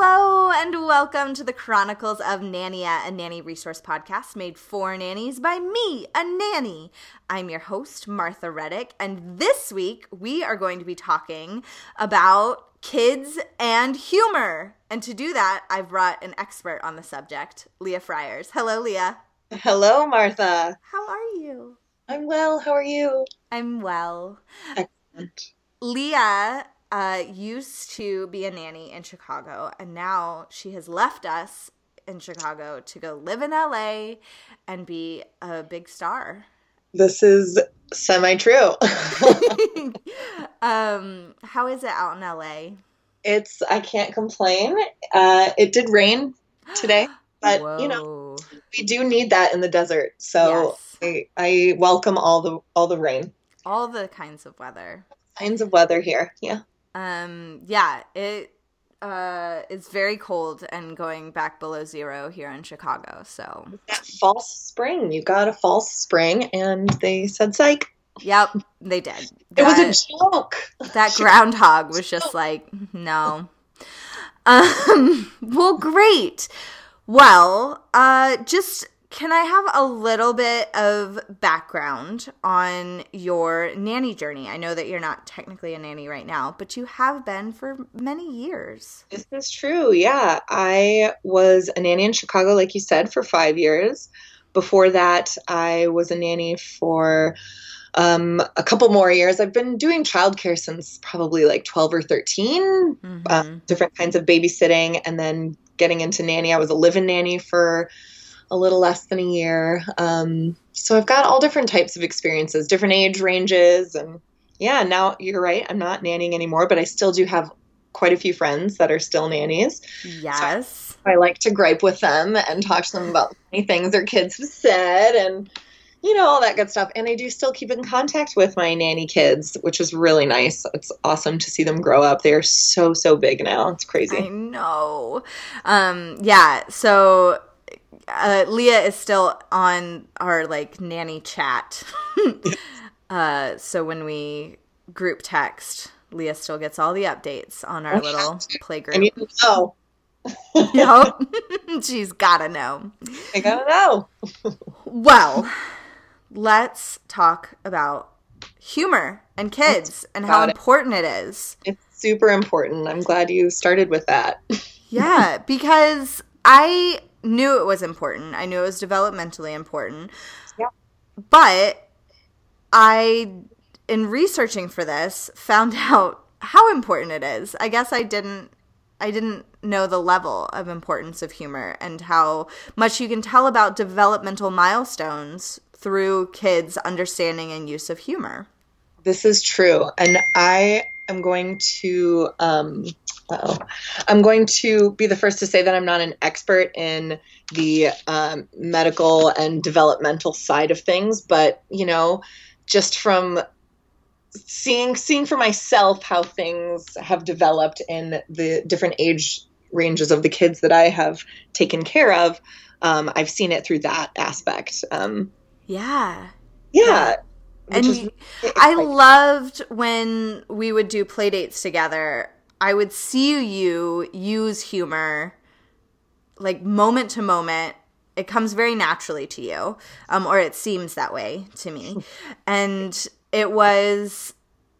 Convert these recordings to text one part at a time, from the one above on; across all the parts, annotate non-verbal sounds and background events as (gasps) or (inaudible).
Hello and welcome to the Chronicles of Nania, a nanny resource podcast made for nannies by me, a nanny. I'm your host, Martha Reddick, and this week we are going to be talking about kids and humor. And to do that, I've brought an expert on the subject, Leah Friars. Hello, Leah. Hello, Martha. How are you? I'm well. How are you? I'm well. Excellent. Leah uh, used to be a nanny in Chicago, and now she has left us in Chicago to go live in LA and be a big star. This is semi true. (laughs) (laughs) um, how is it out in LA? it's, I can't complain. Uh, it did rain today, (gasps) but you know, we do need that in the desert. So I, I welcome all the all the rain. all the kinds of weather. Kinds of weather here. Yeah. Um, yeah, it uh is very cold and going back below zero here in Chicago. So, That false spring. You got a false spring, and they said psych. yep, they did. It was a joke. that groundhog was just like no um (laughs) well great well uh just can i have a little bit of background on your nanny journey i know that you're not technically a nanny right now but you have been for many years This is true. Yeah. I was a nanny in Chicago, like you said, for five years. Before that, I was a nanny for um, a couple more years. I've been doing childcare since probably like 12 or 13, uh, Mhm. different kinds of babysitting, and then getting into nanny. I was a live in nanny for a little less than a year. Um, so I've got all different types of experiences, different age ranges. And yeah, now you're right. I'm not nannying anymore, but I still do have quite a few friends that are still nannies. yes I like to gripe with them and talk to them about funny things their kids have said and you know all that good stuff. And I do still keep in contact with my nanny kids, which is really nice. It's awesome to see them grow up. They are so so big now. It's crazy. i know um yeah so uh, Leah is still on our like nanny chat. (laughs) uh, so when we group text, Leah still gets all the updates on our I little have to. play I need to know. (laughs) (laughs) Yep. She's gotta know. I gotta know. Well, let's talk about humor and kids and how it. important it is. It's super important. I'm glad you started with that. Yeah, because I knew it was important. I knew it was developmentally important. Yeah. But I, in researching for this, found (laughs) out how important it is. I guess I didn't. I didn't know the level of importance of humor and how much you can tell about developmental milestones through kids' understanding and use of humor. This is true, and I am going to. Um, uh-oh. I'm going to be the first to say that I'm not an expert in the um, medical and developmental side of things, but you know, just from seeing seeing for myself how things have developed in the different age ranges of the kids that I have taken care of, um, I've seen it through that aspect. Um, Yeah. yeah. And which is I loved when we would do play dates together. I would see you use humor like moment to moment it comes very naturally to you um, or it seems that way to me (laughs) and it was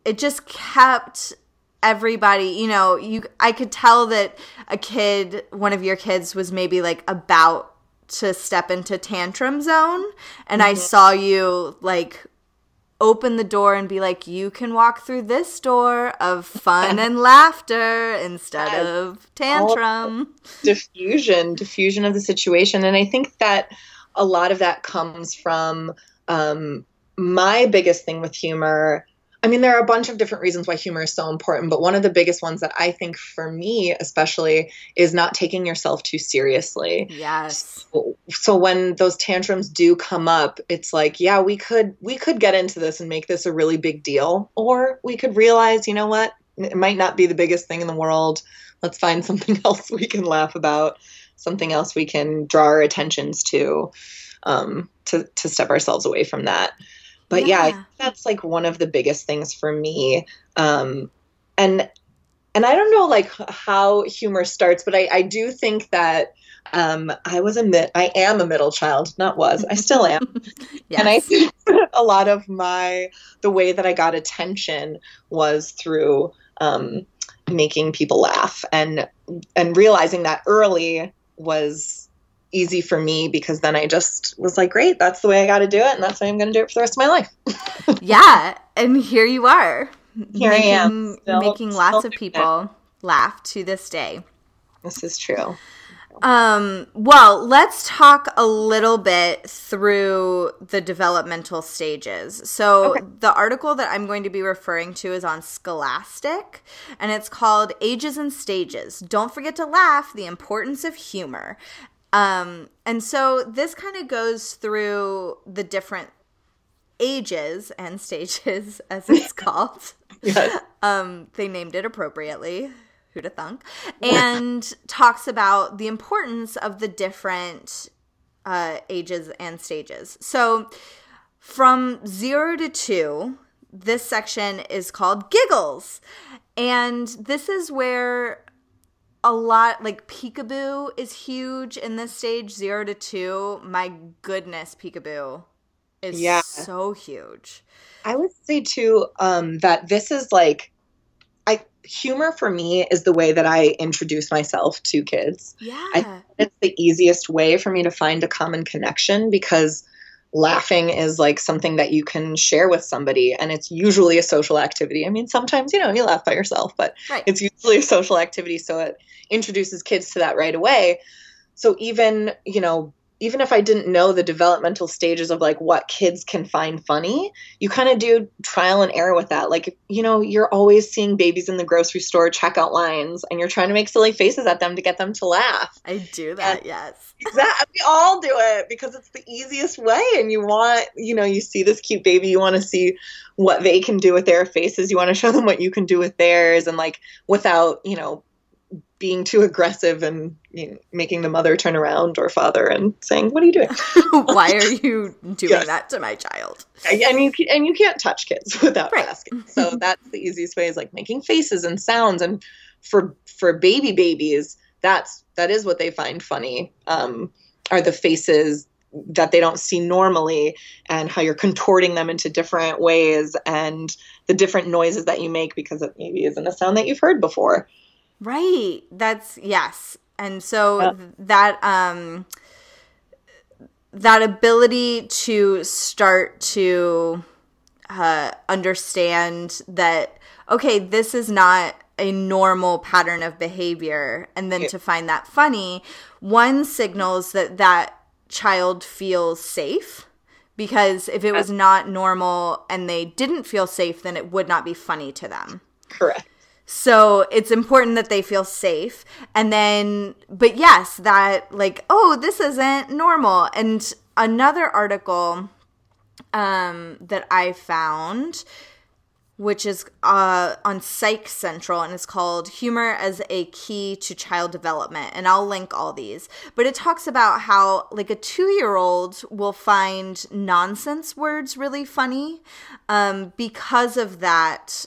it just kept everybody you know you i could tell that a kid one of your kids was maybe like about to step into tantrum zone and mm-hmm. i saw you like open the door and be like you can walk through this door of (laughs) fun and laughter instead yes. of tantrum diffusion diffusion of the situation and i think that a lot of that comes from um, my biggest thing with humor I mean, there are a bunch of different reasons why humor is so important, but one of the biggest ones that I think for me, especially, is not taking yourself too seriously. Yes. So, so, when those tantrums do come up, it's like, yeah, we could we could get into this and make this a really big deal, or we could realize, you know what, it might not be the biggest thing in the world. Let's find (laughs) something else we can laugh about, something else we can draw our attentions to, um, to to step ourselves away from that. But yeah, yeah that's like one of the biggest things for me. Um, and and I don't know like how humor starts, but I, I do think that um, I was a mid, I am a middle child, not was, I still am. yes. (laughs) And I think (laughs) a lot of my, the way that I got attention was through um, making people laugh and, and realizing that early was easy for me because then I just was like, great, that's the way I got to do it, and that's the way I'm going to do it for the rest of my life. (laughs) yeah, and here you are. Here making, I am, still, making lots of people it. laugh to this day. This is true. Um, well, let's talk a little bit through the developmental stages. So, okay. the article that I'm going to be referring to is on Scholastic, and it's called Ages and Stages. Don't forget to laugh, the importance of humor. Um, and so this kind of goes through the different ages and stages, (laughs) as it's called. yes. Um, they named it appropriately. Who'd have thunk? And talks about the importance of the different uh, ages and stages. So from zero to two, this section is called giggles. And this is where a lot like peekaboo is huge in this stage zero to two. My goodness peekaboo is yeah. so huge. I would say too um, that this is like i humor for me is the way that i introduce myself to kids. Yeah. I, it's the easiest way for me to find a common connection because laughing is like something that you can share with somebody and it's usually a social activity i mean sometimes you know you laugh by yourself but right. it's usually a social activity so it introduces kids to that right away so even you know even if I didn't know the developmental stages of like what kids can find funny, you kind of do trial and error with that. Like, you know, you're always seeing babies in the grocery store checkout lines and you're trying to make silly faces at them to get them to laugh. I do that, and yes. (laughs) Exactly. We all do it because it's the easiest way. And you want, you know, you see this cute baby, you want to see what they can do with their faces. You want to show them what you can do with theirs and like without, you know, being too aggressive and you know, making the mother turn around or father and saying, "What are you doing? (laughs) (laughs) Why are you doing yes. that to my child?" And you and you can't touch kids (laughs) without right. asking. So that's the easiest way is like making faces and sounds. And for for baby babies, that's that is what they find funny. Um, are the faces that they don't see normally and how you're contorting them into different ways and the different noises that you make because it maybe isn't a sound that you've heard before. Right. That's yes. And so yeah. that um that ability to start to uh, understand that okay, this is not a normal pattern of behavior and then yeah. to find that funny, one signals that that child feels safe because if it was not normal and they didn't feel safe then it would not be funny to them. Correct. So it's important that they feel safe. And then, but yes, that like, oh, this isn't normal. And another article um, that I found, which is uh, on Psych Central, and it's called Humor as a Key to Child Development. And I'll link all these. But it talks about how, like, a two year old will find nonsense words really funny um, because of that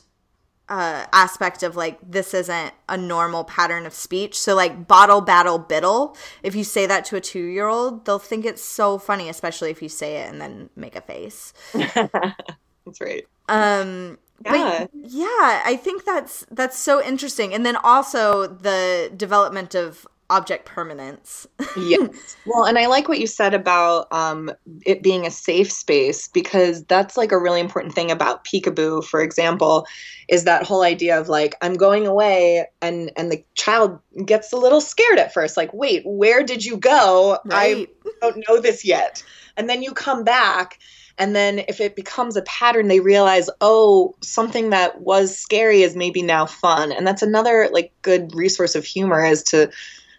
uh, aspect of like this isn't a normal pattern of speech. So like bottle battle biddle, if you say that to a two year old, they'll think it's so funny, especially if you say it and then make a face. (laughs) That's right. Um, Yeah. but yeah, I think that's that's so interesting. And then also the development of object permanence. yes. (laughs) Well, and I like what you said about um, it being a safe space because that's like a really important thing about peekaboo, for example, is that whole idea of like I'm going away and and the child gets a little scared at first, like, wait, where did you go? Right. I don't know this yet. And then you come back. And then if it becomes a pattern, they realize, oh, something that was scary is maybe now fun. And that's another like good resource of humor is to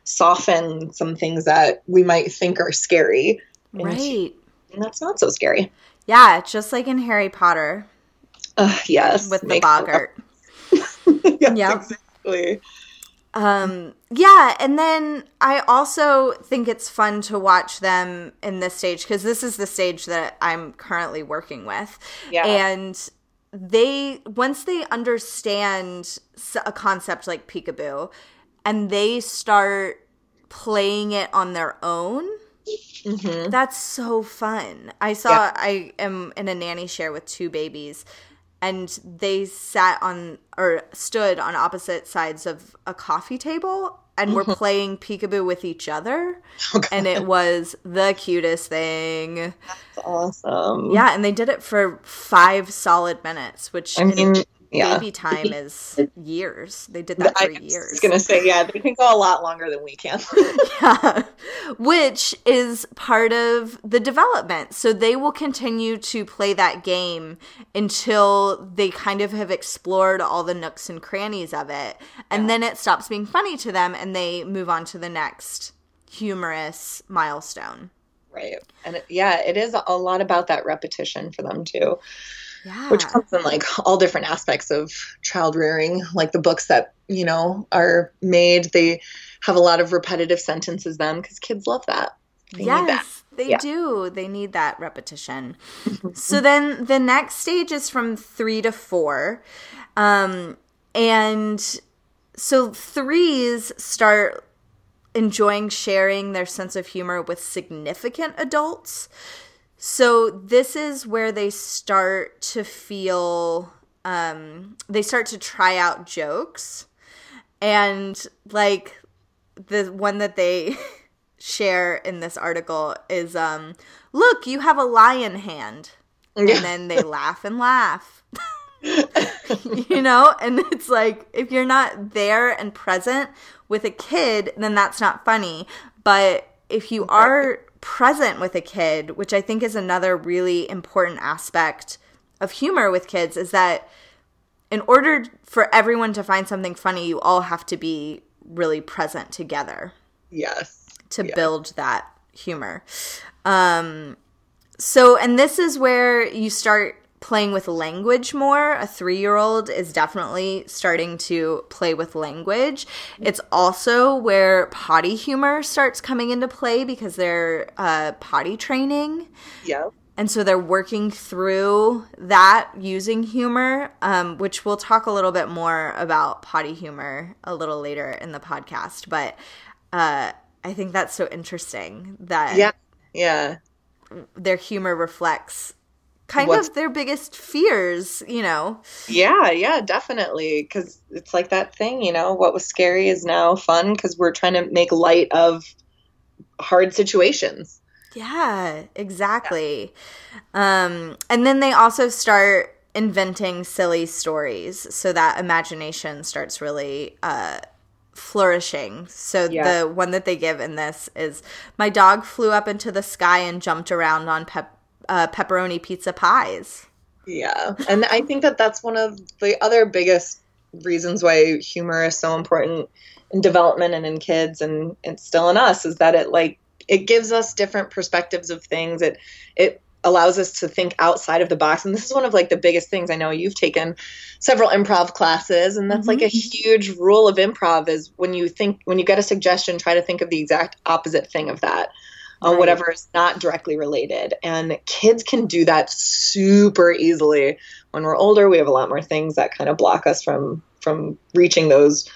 soften some things that we might think are scary. into- right. And that's not so scary. Yeah, just like in Harry Potter Uh, yes. with the boggart. (laughs) yes, Yep. exactly. Um, yeah, and then I also think it's fun to watch them in this stage because this is the stage that I'm currently working with. Yeah. And they, once they understand a concept like peekaboo and they start playing it on their own, Mhm. that's so fun. I saw Yeah. I am in a nanny share with two babies and they sat on or stood on opposite sides of a coffee table and were playing peekaboo with each other and it was the cutest thing. That's awesome. Yeah, and they did it for 5 solid minutes, which I mean, yeah. baby time is years. They did that I for was years. gonna say, yeah, they can go a lot longer than we can. (laughs) Yeah, which is part of the development. So they will continue to play that game until they kind of have explored all the nooks and crannies of it. And then it stops being funny to them and they move on to the next humorous milestone. right. And it, yeah, it is a lot about that repetition for them too. Yeah. which comes in like all different aspects of child rearing like the books that you know are made they have a lot of repetitive sentences then because kids love that they need that yes, they Yeah. do. They need that repetition. so then the next stage is from three to four. Um, and so threes start enjoying sharing their sense of humor with significant adults. So this is where they start to feel um they start to try out jokes. And like the one that they (laughs) share in this article is um look you have a lion hand. And then they laugh and laugh. (laughs) You know? And it's like if you're not there and present with a kid then that's not funny. But if you are present with a kid which i think is another really important aspect of humor with kids is that in order for everyone to find something funny you all have to be really present together yes to Yeah. build that humor. Um, so, and this is where you start playing with language more. A three year old is definitely starting to play with language. It's also where potty humor starts coming into play because they're uh, potty training. yeah And so they're working through that using humor, um, which we'll talk a little bit more about potty humor a little later in the podcast. But uh, I think that's so interesting that yeah yeah their humor reflects kind What's- of their biggest fears, you know? yeah yeah definitely because it's like that thing you know what was scary is now fun because we're trying to make light of hard situations Yeah, exactly. Um, and then they also start inventing silly stories so that imagination starts really uh, flourishing. So Yeah. the one that they give in this is My dog flew up into the sky and jumped around on pep- uh, pepperoni pizza pies. Yeah. And I think that that's one of the other biggest reasons why humor is so important in development and in kids and it's still in us is that it like it gives us different perspectives of things. It it allows us to think outside of the box. And this is one of like the biggest things I know you've taken several improv classes and that's like a huge rule of improv is when you think when you get a suggestion, try to think of the exact opposite thing of that Right. whatever is not directly related. And kids can do that super easily when we're older, we have a lot more things that kind of block us from from reaching those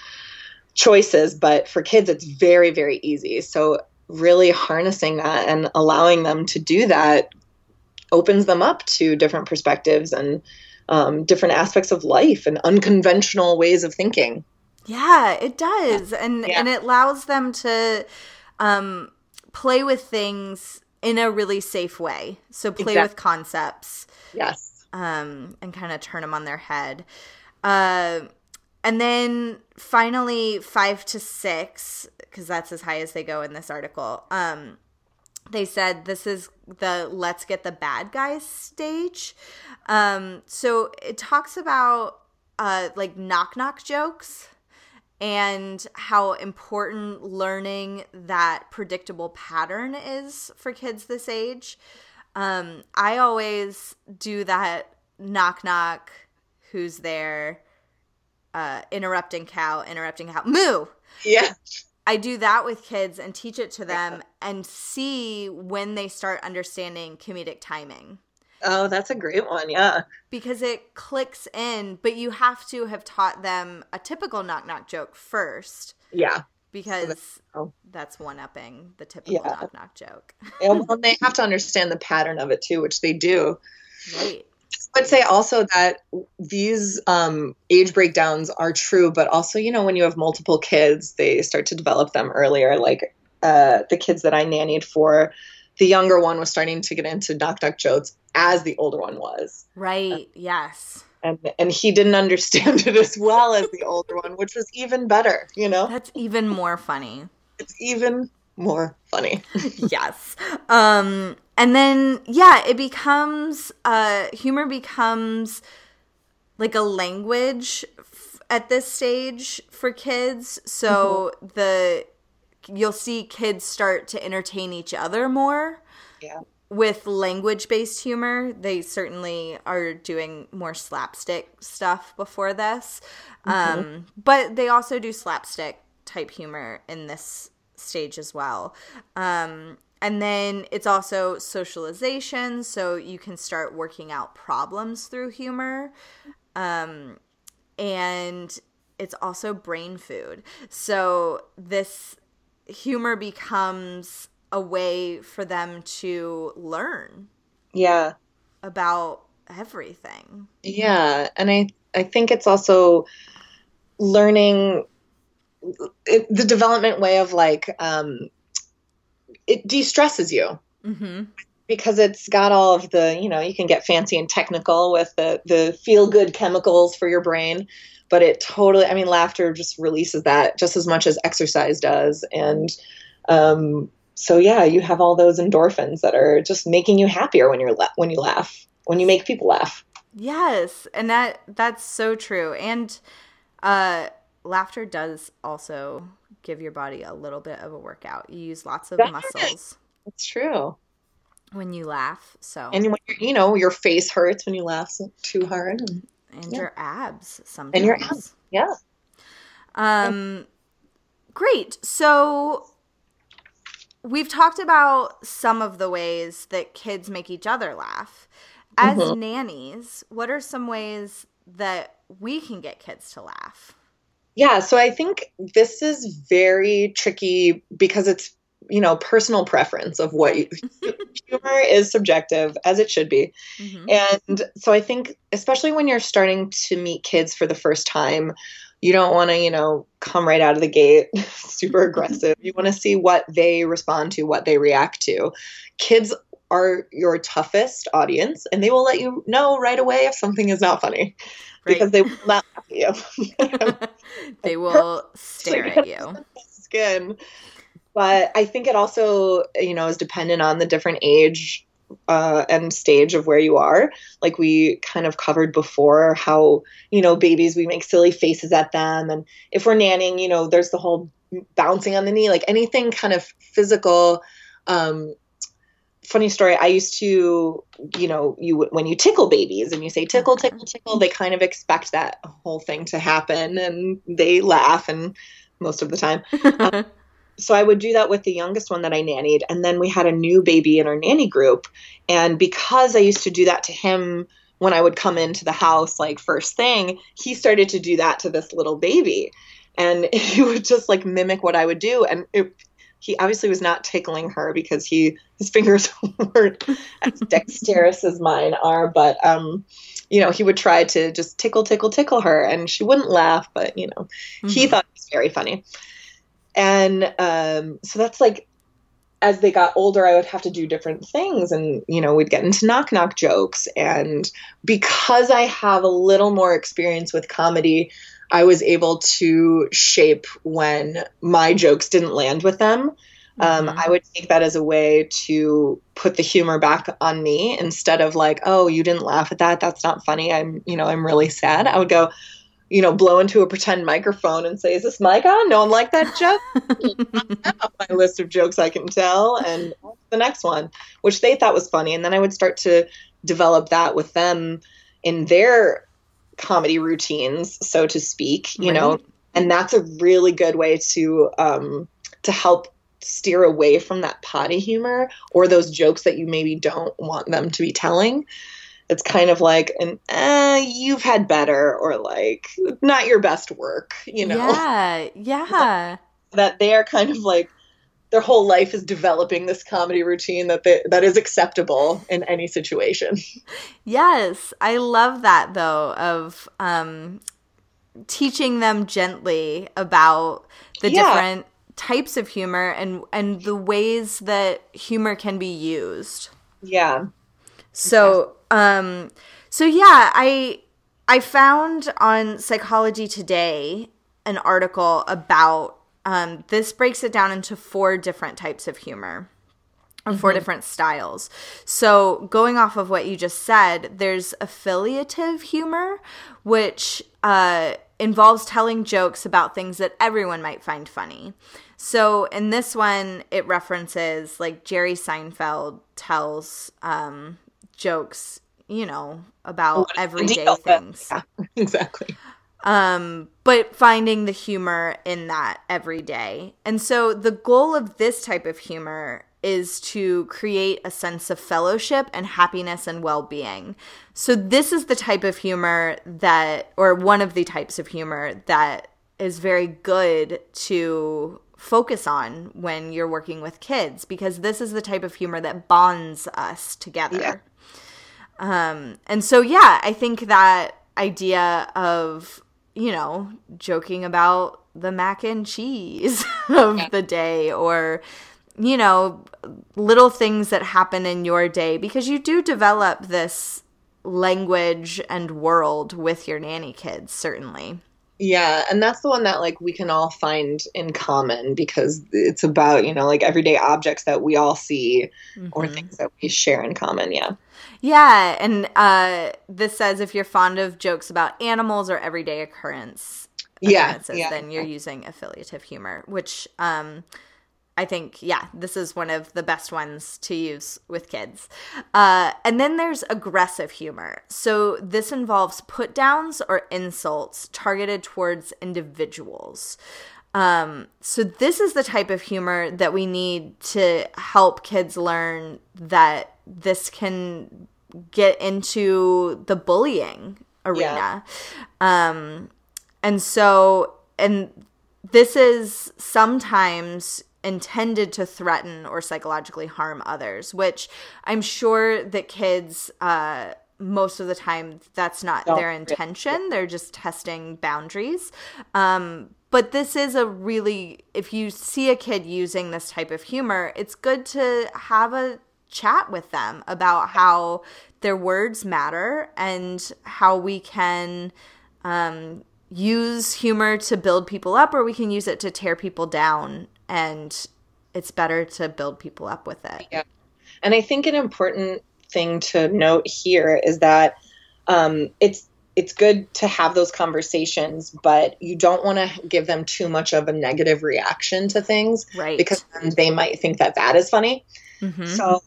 choices. But for kids, it's very, very easy. So really harnessing that and allowing them to do that opens them up to different perspectives and um, different aspects of life and unconventional ways of thinking. Yeah, it does, and yeah. and it allows them to um, play with things in a really safe way. So play exactly. with concepts. Yes. Um, and kind of turn them on their head. Uh, and then finally, five to six, because that's as high as they go in this article. Um, they said this is the let's get the bad guys stage. Um, so it talks about uh, like knock knock jokes and how important learning that predictable pattern is for kids this age. Um, I always do that knock knock, who's there, uh, interrupting cow, interrupting cow, moo. Yeah. I do that with kids and teach it to them and see when they start understanding comedic timing. Oh, that's a great one. Yeah. Because it clicks in, but you have to have taught them a typical knock knock joke first. Yeah. Because oh. that's one upping the typical yeah. knock knock joke. (laughs) and well, they have to understand the pattern of it too, which they do. Right. I would say also that these um, age breakdowns are true, but also, you know, when you have multiple kids, they start to develop them earlier. Like uh, the kids that I nannied for, the younger one was starting to get into knock knock jokes as the older one was. Right. Yes. And and he didn't understand (laughs) it as well as the older one, which was even better, you know? That's even more funny. It's even more funny. (laughs) yes. Um and then yeah, it becomes uh humor becomes like a language f- at this stage for kids. So mm-hmm. the you'll see kids start to entertain each other more. Yeah with language based humor, they certainly are doing more slapstick stuff before this. Mm-hmm. Um, but they also do slapstick type humor in this stage as well. Um, and then it's also socialization, so you can start working out problems through humor. Um, and it's also brain food. So this humor becomes a way for them to learn. Yeah. About everything. Yeah, and I I think it's also learning it, the development way of like um it de-stresses you. hmm Because it's got all of the, you know, you can get fancy and technical with the the feel good chemicals for your brain, but it totally, I mean, laughter just releases that just as much as exercise does, and um, so yeah, you have all those endorphins that are just making you happier when you're la- when you laugh, when you make people laugh. Yes, and that that's so true. And uh, laughter does also give your body a little bit of a workout. You use lots of muscles. That's true. When you laugh, so and when you know your face hurts when you laugh too hard, and, and yeah. your abs sometimes. And your abs, yeah. Um, great. So we've talked about some of the ways that kids make each other laugh. As mm-hmm. nannies, what are some ways that we can get kids to laugh? Yeah, so I think this is very tricky because it's you know personal preference of what you, humor is subjective as it should be mm-hmm. and so i think especially when you're starting to meet kids for the first time you don't want to, you know, come right out of the gate (laughs) super aggressive. You want to see what they respond to, what they react to. Kids are your toughest audience and they will let you know right away if something is not funny right. because they will not (laughs) laugh at you. (laughs) they will stare at you. Skin. But I think it also, you know, is dependent on the different age uh, and stage of where you are. Like we kind of covered before, how you know babies we make silly faces at them, and if we're nanning, you know, there's the whole bouncing on the knee, like anything kind of physical. Um, funny story i used to you know you when you tickle babies and you say tickle tickle tickle they kind of expect that whole thing to happen and they laugh and most of the time um, (laughs) so I would do that with the youngest one that I nannied. And then we had a new baby in our nanny group. And because I used to do that to him when I would come into the house, like first thing, he started to do that to this little baby. And (laughs) he would just like mimic what I would do. And it, he obviously was not tickling her because he his (laughs) fingers weren't as dexterous as mine are, but um, you know, he would try to just tickle, tickle, tickle her, and she wouldn't laugh, but you know, mm-hmm. he thought it was very funny. And um, so that's like as they got older, I would have to do different things. And, you know, we'd get into knock knock jokes. And because I have a little more experience with comedy, I was able to shape when my jokes didn't land with them. Um, mm-hmm. I would take that as a way to put the humor back on me instead of like, oh, you didn't laugh at that. That's not funny. I'm, you know, I'm really sad. I would go, you know, blow into a pretend microphone and say, "Is this mic on? No one like that joke." (laughs) my list of jokes I can tell, and the next one, which they thought was funny, and then I would start to develop that with them in their comedy routines, so to speak. You right. know, and that's a really good way to um, to help steer away from that potty humor or those jokes that you maybe don't want them to be telling it's kind of like an eh, you've had better or like not your best work you know? Yeah (laughs) yeah. That they are kind of like their whole life is developing this comedy routine that they, that is acceptable in any situation. Yes i love that though of um teaching them gently about the yeah. different types of humor and and the ways that humor can be used. Yeah. So um, so yeah, I I found on Psychology Today an article about um, this breaks it down into four different types of humor or mm-hmm. four different styles. So, going off of what you just said, there's affiliative humor, which uh, involves telling jokes about things that everyone might find funny. So, in this one, it references like Jerry Seinfeld tells um, jokes, you know, about everyday things. Yeah, (laughs) exactly. Um, but finding the humor in that every day. And so the goal of this type of humor is to create a sense of fellowship and happiness and well being. So, this is the type of humor that, or one of the types of humor that is very good to focus on when you're working with kids because this is the type of humor that bonds us together. Yeah. Um, and so, yeah, I think that idea of, you know, joking about the mac and cheese (laughs) of the day or, you know, little things that happen in your day because you do develop this language and world with your nanny kids, certainly. Yeah, and that's the one that like we can all find in common because it's about, you know, like everyday objects that we all see mm-hmm. or things that we share in common, yeah. Yeah, and uh this says if you're fond of jokes about animals or everyday occurrence yeah, yeah. then you're using affiliative humor, which um I think, yeah, this is one of the best ones to use with kids. Uh, and then there's aggressive humor. So this involves put downs or insults targeted towards individuals. Um, so this is the type of humor that we need to help kids learn that this can get into the bullying arena. Yeah. Um, and so, and this is sometimes intended to threaten or psychologically harm others, which I'm sure that kids, uh, most of the time, that's not their intention. They're just testing boundaries. Um, but this is a really, if you see a kid using this type of humor, it's good to have a chat with them about how their words matter and how we can um, use humor to build people up or we can use it to tear people down and it's better to build people up with it. Yeah. And I think an important thing to note here is that um, it's it's good to have those conversations, but you don't want to give them too much of a negative reaction to things, right? Because they might think that that is funny. Mm-hmm. So,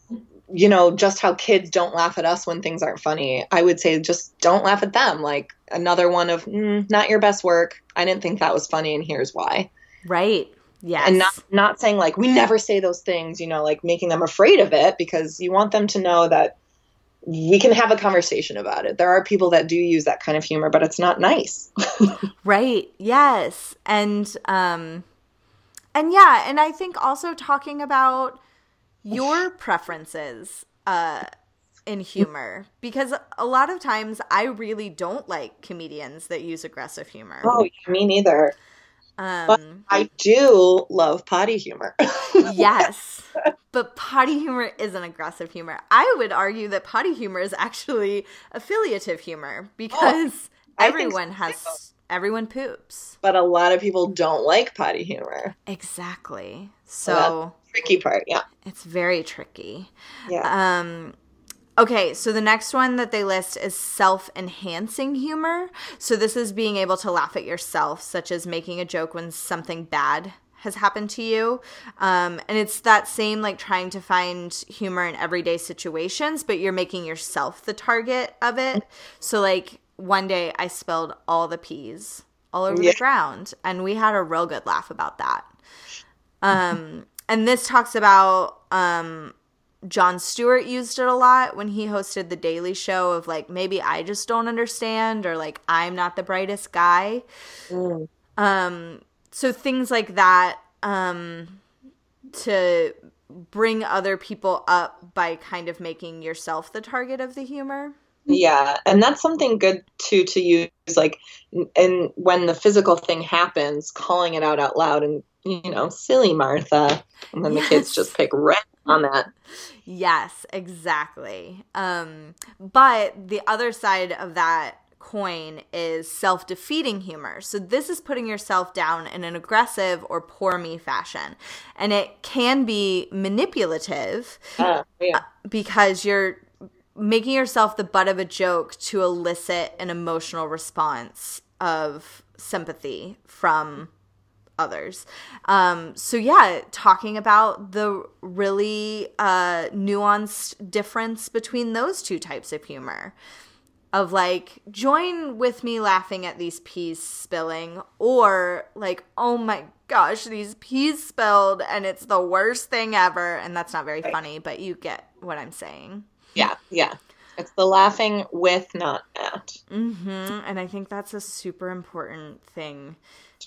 you know, just how kids don't laugh at us when things aren't funny, I would say just don't laugh at them. Like another one of mm, not your best work. I didn't think that was funny, and here's why. Right. Yes. And not not saying like we never say those things, you know, like making them afraid of it because you want them to know that we can have a conversation about it. There are people that do use that kind of humor, but it's not nice. (laughs) right. Yes. And um and yeah, and I think also talking about your preferences uh in humor because a lot of times I really don't like comedians that use aggressive humor. Oh, me neither. Um, but I do love potty humor. (laughs) yes. But potty humor isn't aggressive humor. I would argue that potty humor is actually affiliative humor because oh, everyone has everyone poops. But a lot of people don't like potty humor. Exactly. So tricky part, yeah. It's very tricky. Yeah. Um Okay, so the next one that they list is self enhancing humor. So, this is being able to laugh at yourself, such as making a joke when something bad has happened to you. Um, and it's that same like trying to find humor in everyday situations, but you're making yourself the target of it. So, like, one day I spilled all the peas all over yeah. the ground, and we had a real good laugh about that. Um, and this talks about um, Jon Stewart used it a lot when he hosted the Daily Show of like maybe I just don't understand or like I'm not the brightest guy. Mm. Um so things like that um to bring other people up by kind of making yourself the target of the humor. Yeah, and that's something good too to use like and when the physical thing happens, calling it out out loud and you know, silly Martha. And then yes. the kids just pick right on that. Yes, exactly. Um, but the other side of that coin is self defeating humor. So, this is putting yourself down in an aggressive or poor me fashion. And it can be manipulative uh, yeah. Uh, because you're making yourself the butt of a joke to elicit an emotional response of sympathy from others. Um, so yeah, talking about the really uh, nuanced difference between those two types of humor. Of like, join with me laughing at these peas spilling, or like, oh my gosh, these peas spilled and it's the worst thing ever. And that's not very right. funny, but you get what I'm saying. Yeah, yeah. It's the laughing with, not at. Mm-hmm. And I think that's a super important thing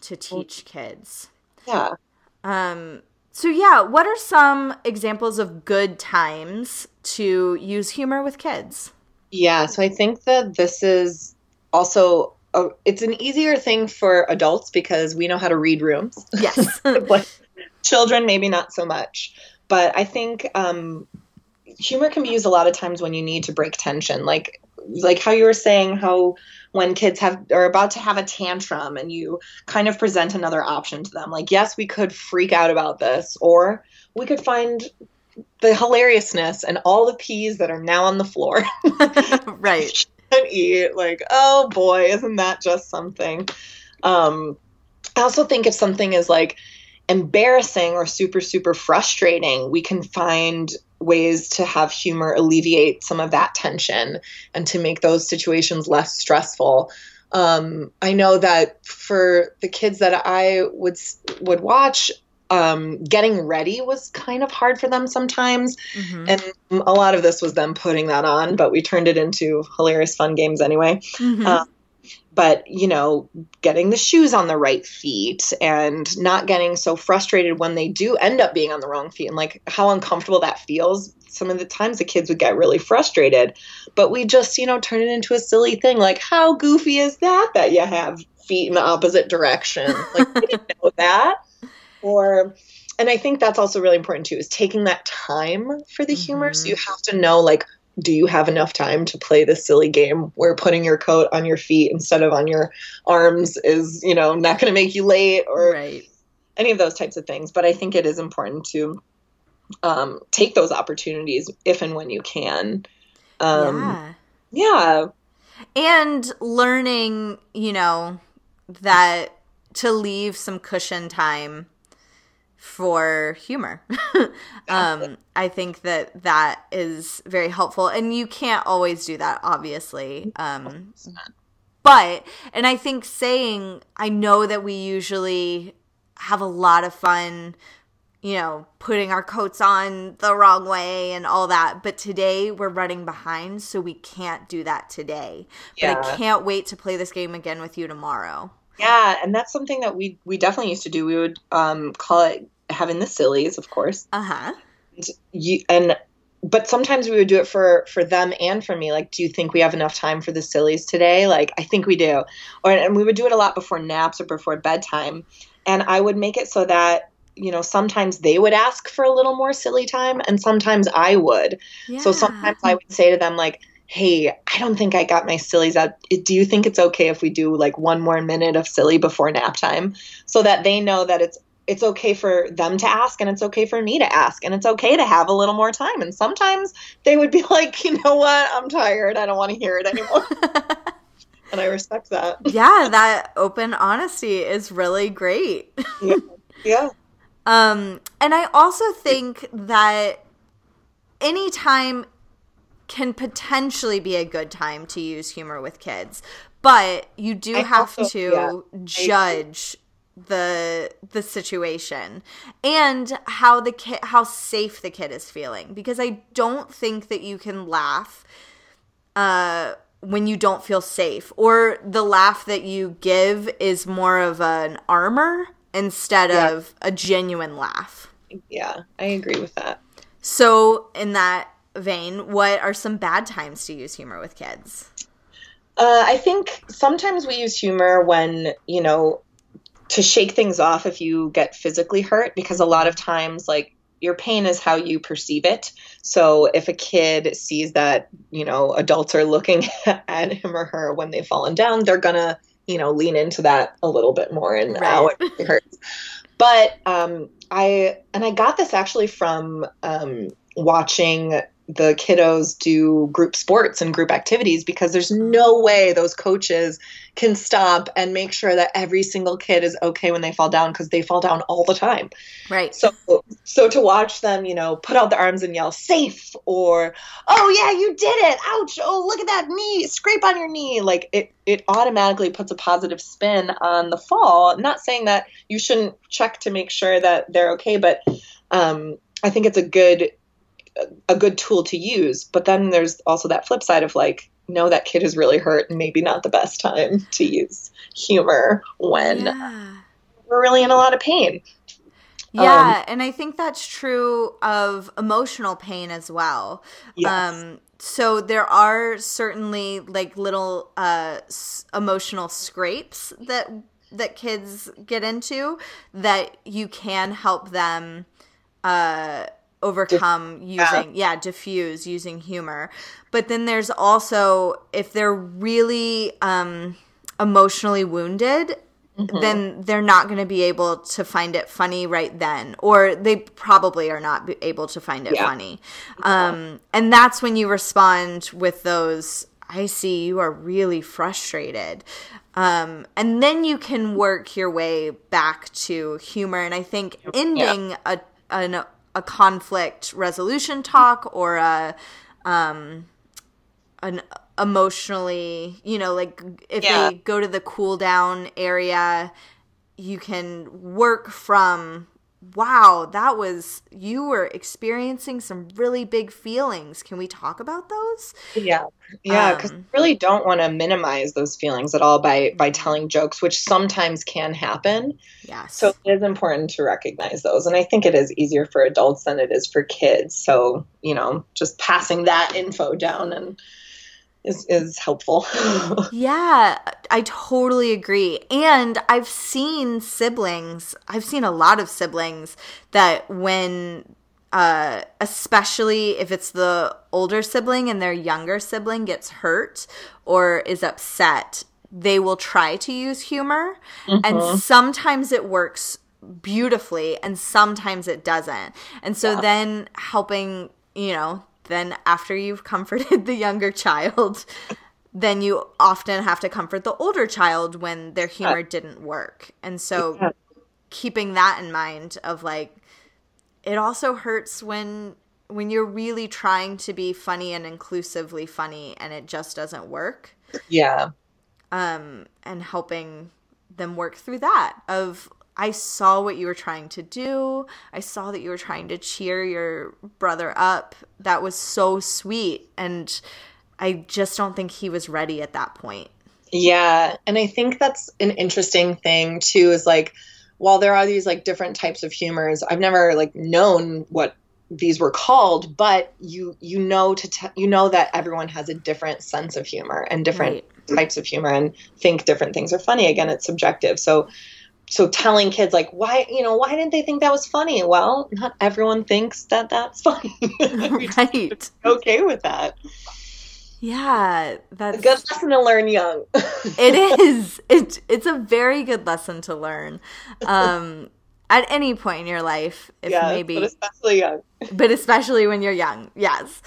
to teach kids. Yeah. Um so yeah, what are some examples of good times to use humor with kids? Yeah, so I think that this is also a, it's an easier thing for adults because we know how to read rooms. Yes. (laughs) but children maybe not so much. But I think um, humor can be used a lot of times when you need to break tension, like like how you were saying how when kids have are about to have a tantrum and you kind of present another option to them like yes we could freak out about this or we could find the hilariousness and all the peas that are now on the floor. (laughs) Right. And eat like oh boy isn't that just something? Um i also think if something is like embarrassing or super super frustrating we can find ways to have humor alleviate some of that tension and to make those situations less stressful. Um, I know that for the kids that I would would watch, um, getting ready was kind of hard for them sometimes, mm-hmm. and a lot of this was them putting that on. But we turned it into hilarious, fun games anyway. Mm-hmm. Uh, but you know getting the shoes on the right feet and not getting so frustrated when they do end up being on the wrong feet and like how uncomfortable that feels. Some of the times the kids would get really frustrated but we just you know turn it into a silly thing like how goofy is that that you have feet in the opposite direction? Like we didn't know that. Or and i think that's also really important too is taking that time for the mm-hmm. humor. So you have to know like do you have enough time to play this silly game where putting your coat on your feet instead of on your arms is you know not going to make you late or right. any of those types of things but i think it is important to um, take those opportunities if and when you can um, yeah. yeah and learning you know that to leave some cushion time for humor. (laughs) um, I think that that is very helpful, and you can't always do that, obviously. Um, but, and I think saying, I know that we usually have a lot of fun, you know, putting our coats on the wrong way and all that. But today we're running behind, so we can't do that today. Yeah. But I can't wait to play this game again with you tomorrow. Yeah, and that's something that we we definitely used to do. We would um, call it having the sillies, of course. Uh huh. And, You, and but sometimes we would do it for for them and for me. Like, do you think we have enough time for the sillies today? Like, I think we do. Or and we would do it a lot before naps or before bedtime. And I would make it so that you know sometimes they would ask for a little more silly time, and sometimes I would. Yeah. So sometimes I would say to them like hey, I don't think I got my sillies out. Do you think it's okay if we do like one more minute of silly before nap time so that they know that it's it's okay for them to ask and it's okay for me to ask and it's okay to have a little more time and sometimes they would be (laughs) like, "You know what? I'm tired. I don't want to hear it anymore." (laughs) and I respect that. yeah, that open honesty is really great. Yeah. yeah. (laughs) Um, and I also think that any time can potentially be a good time to use humor with kids, but you do I have also- to yeah, judge the the situation and how the kid how safe the kid is feeling because I don't think that you can laugh uh when you don't feel safe or the laugh that you give is more of an armor instead Yeah. of a genuine laugh. Yeah, I agree with that. So, in that vein, what are some bad times to use humor with kids? Uh, I think sometimes we use humor when, you know, to shake things off if you get physically hurt, because a lot of times, like, your pain is how you perceive it. So if a kid sees that, you know, adults are looking (laughs) at him or her when they've fallen down, they're going to, you know, lean into that a little bit more and Right. ow, it hurts. But um, I, and I got this actually from um, watching the kiddos do group sports and group activities because there's no way those coaches can stop and make sure that every single kid is okay when they fall down because they fall down all the time. Right. So so to watch them, you know, put out the arms and yell safe or oh yeah, you did it. Ouch. Oh, look at that knee. Scrape on your knee. Like it it automatically puts a positive spin on the fall. Not saying that you shouldn't check to make sure that they're okay, but um I think it's a good a good tool to use. But then there's also that flip side of like, no, that kid is really hurt and maybe not the best time to use humor when yeah. we're really in a lot of pain. Yeah, Um, and I think that's true of emotional pain as well. Yes. Um, so there are certainly like little uh, s- emotional scrapes that that kids get into that you can help them uh, overcome using yeah. diffuse using humor. But then there's also if they're really um, emotionally wounded then they're not going to be able to find it funny right then or they probably are not able to find it Yeah. funny. Um, and that's when you respond with those i see you are really frustrated. Um, and then you can work your way back to humor and i think ending a, an, a conflict resolution talk or a um, an emotionally, you know, like if Yeah. they go to the cool down area, you can work from wow, that was you were experiencing some really big feelings. Can we talk about those? Yeah, yeah, because Um, really don't want to minimize those feelings at all by by telling jokes, which sometimes can happen. Yes. So it is important to recognize those, and I think it is easier for adults than it is for kids. So you know, just passing that info down and is is helpful. (laughs) Yeah, I totally agree. And I've seen siblings, I've seen a lot of siblings that when uh especially if it's the older sibling and their younger sibling gets hurt or is upset, they will try to use humor and sometimes it works beautifully and sometimes it doesn't. And so then helping, you know, then after you've comforted (laughs) the younger child, then you often have to comfort the older child when their humor didn't work. And so Yeah. keeping that in mind of like it also hurts when when you're really trying to be funny and inclusively funny and it just doesn't work. yeah, Um and helping them work through that of I saw what you were trying to do. I saw that you were trying to cheer your brother up. That was so sweet. And I just don't think he was ready at that point. Yeah. And I think that's an interesting thing, too, is like, while there are these like different types of humors, I've never like known what these were called, but you you know to t- you know that everyone has a different sense of humor and different right. types of humor and think different things are funny. Again, it's subjective. So so telling kids like why you know why didn't they think that was funny? Well not everyone thinks that that's (laughs) funny. Right. (laughs) Okay with that. Yeah that's a good lesson to learn young. (laughs) It is. It, it's a very good lesson to learn. Um at any point in your life if yes, maybe but especially young. but especially when you're young yes.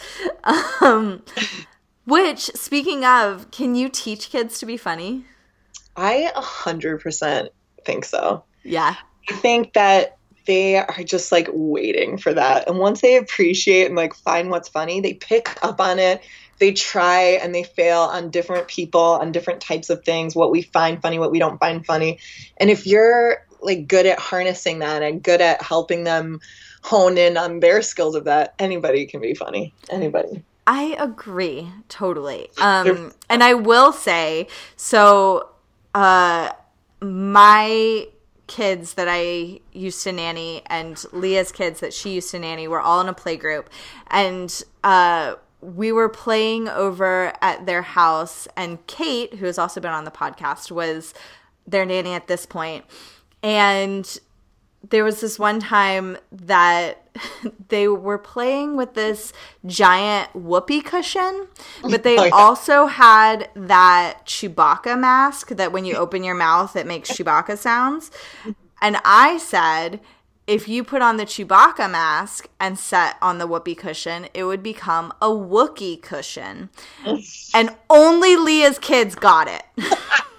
Um which speaking of can you teach kids to be funny? I a hundred percent think so. Yeah. I think that they are just like waiting for that. And once they appreciate and like find what's funny, they pick up on it. They try and they fail on different people, on different types of things, what we find funny, what we don't find funny. And if you're like good at harnessing that and good at helping them hone in on their skills of that, anybody can be funny. Anybody. I agree totally. Um, and I will say so. Uh, my kids that I used to nanny and Leah's kids that she used to nanny were all in a play group. And uh, we were playing over at their house, and Kate, who has also been on the podcast, was their nanny at this point. And there was this one time that (laughs) they were playing with this giant whoopee cushion, but they (laughs) oh, yeah. also had that Chewbacca mask that when you open your mouth, it makes Chewbacca sounds. And I said, if you put on the Chewbacca mask and set on the whoopee cushion, it would become a Wookie cushion. and only Leah's kids got it. (laughs)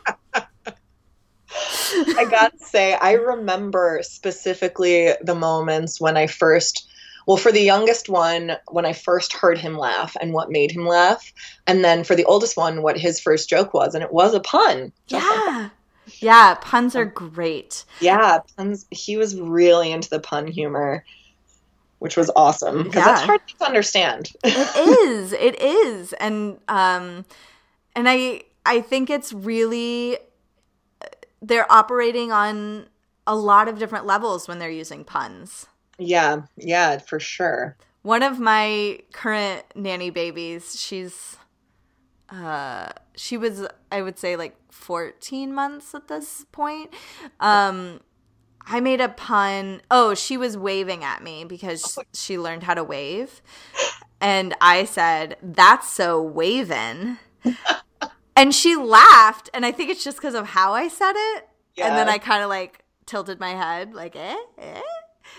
I gotta say, I remember specifically the moments when I first, well, for the youngest one, when I first heard him laugh and what made him laugh. And then for the oldest one, what his first joke was. And it was a pun. Yeah. (laughs) Yeah, puns are great. Yeah, puns. He was really into the pun humor, which was awesome because yeah. that's hard to understand. (laughs) it is. It is, and um, and I I think it's really they're operating on a lot of different levels when they're using puns. Yeah, yeah, for sure. One of my current nanny babies, she's uh she was I would say like 14 months at this point. Um I made a pun. Oh, she was waving at me because she learned how to wave. And I said, "That's so waving." (laughs) and she laughed, and I think it's just because of how I said it. Yeah. And then I kind of like tilted my head, like eh, eh,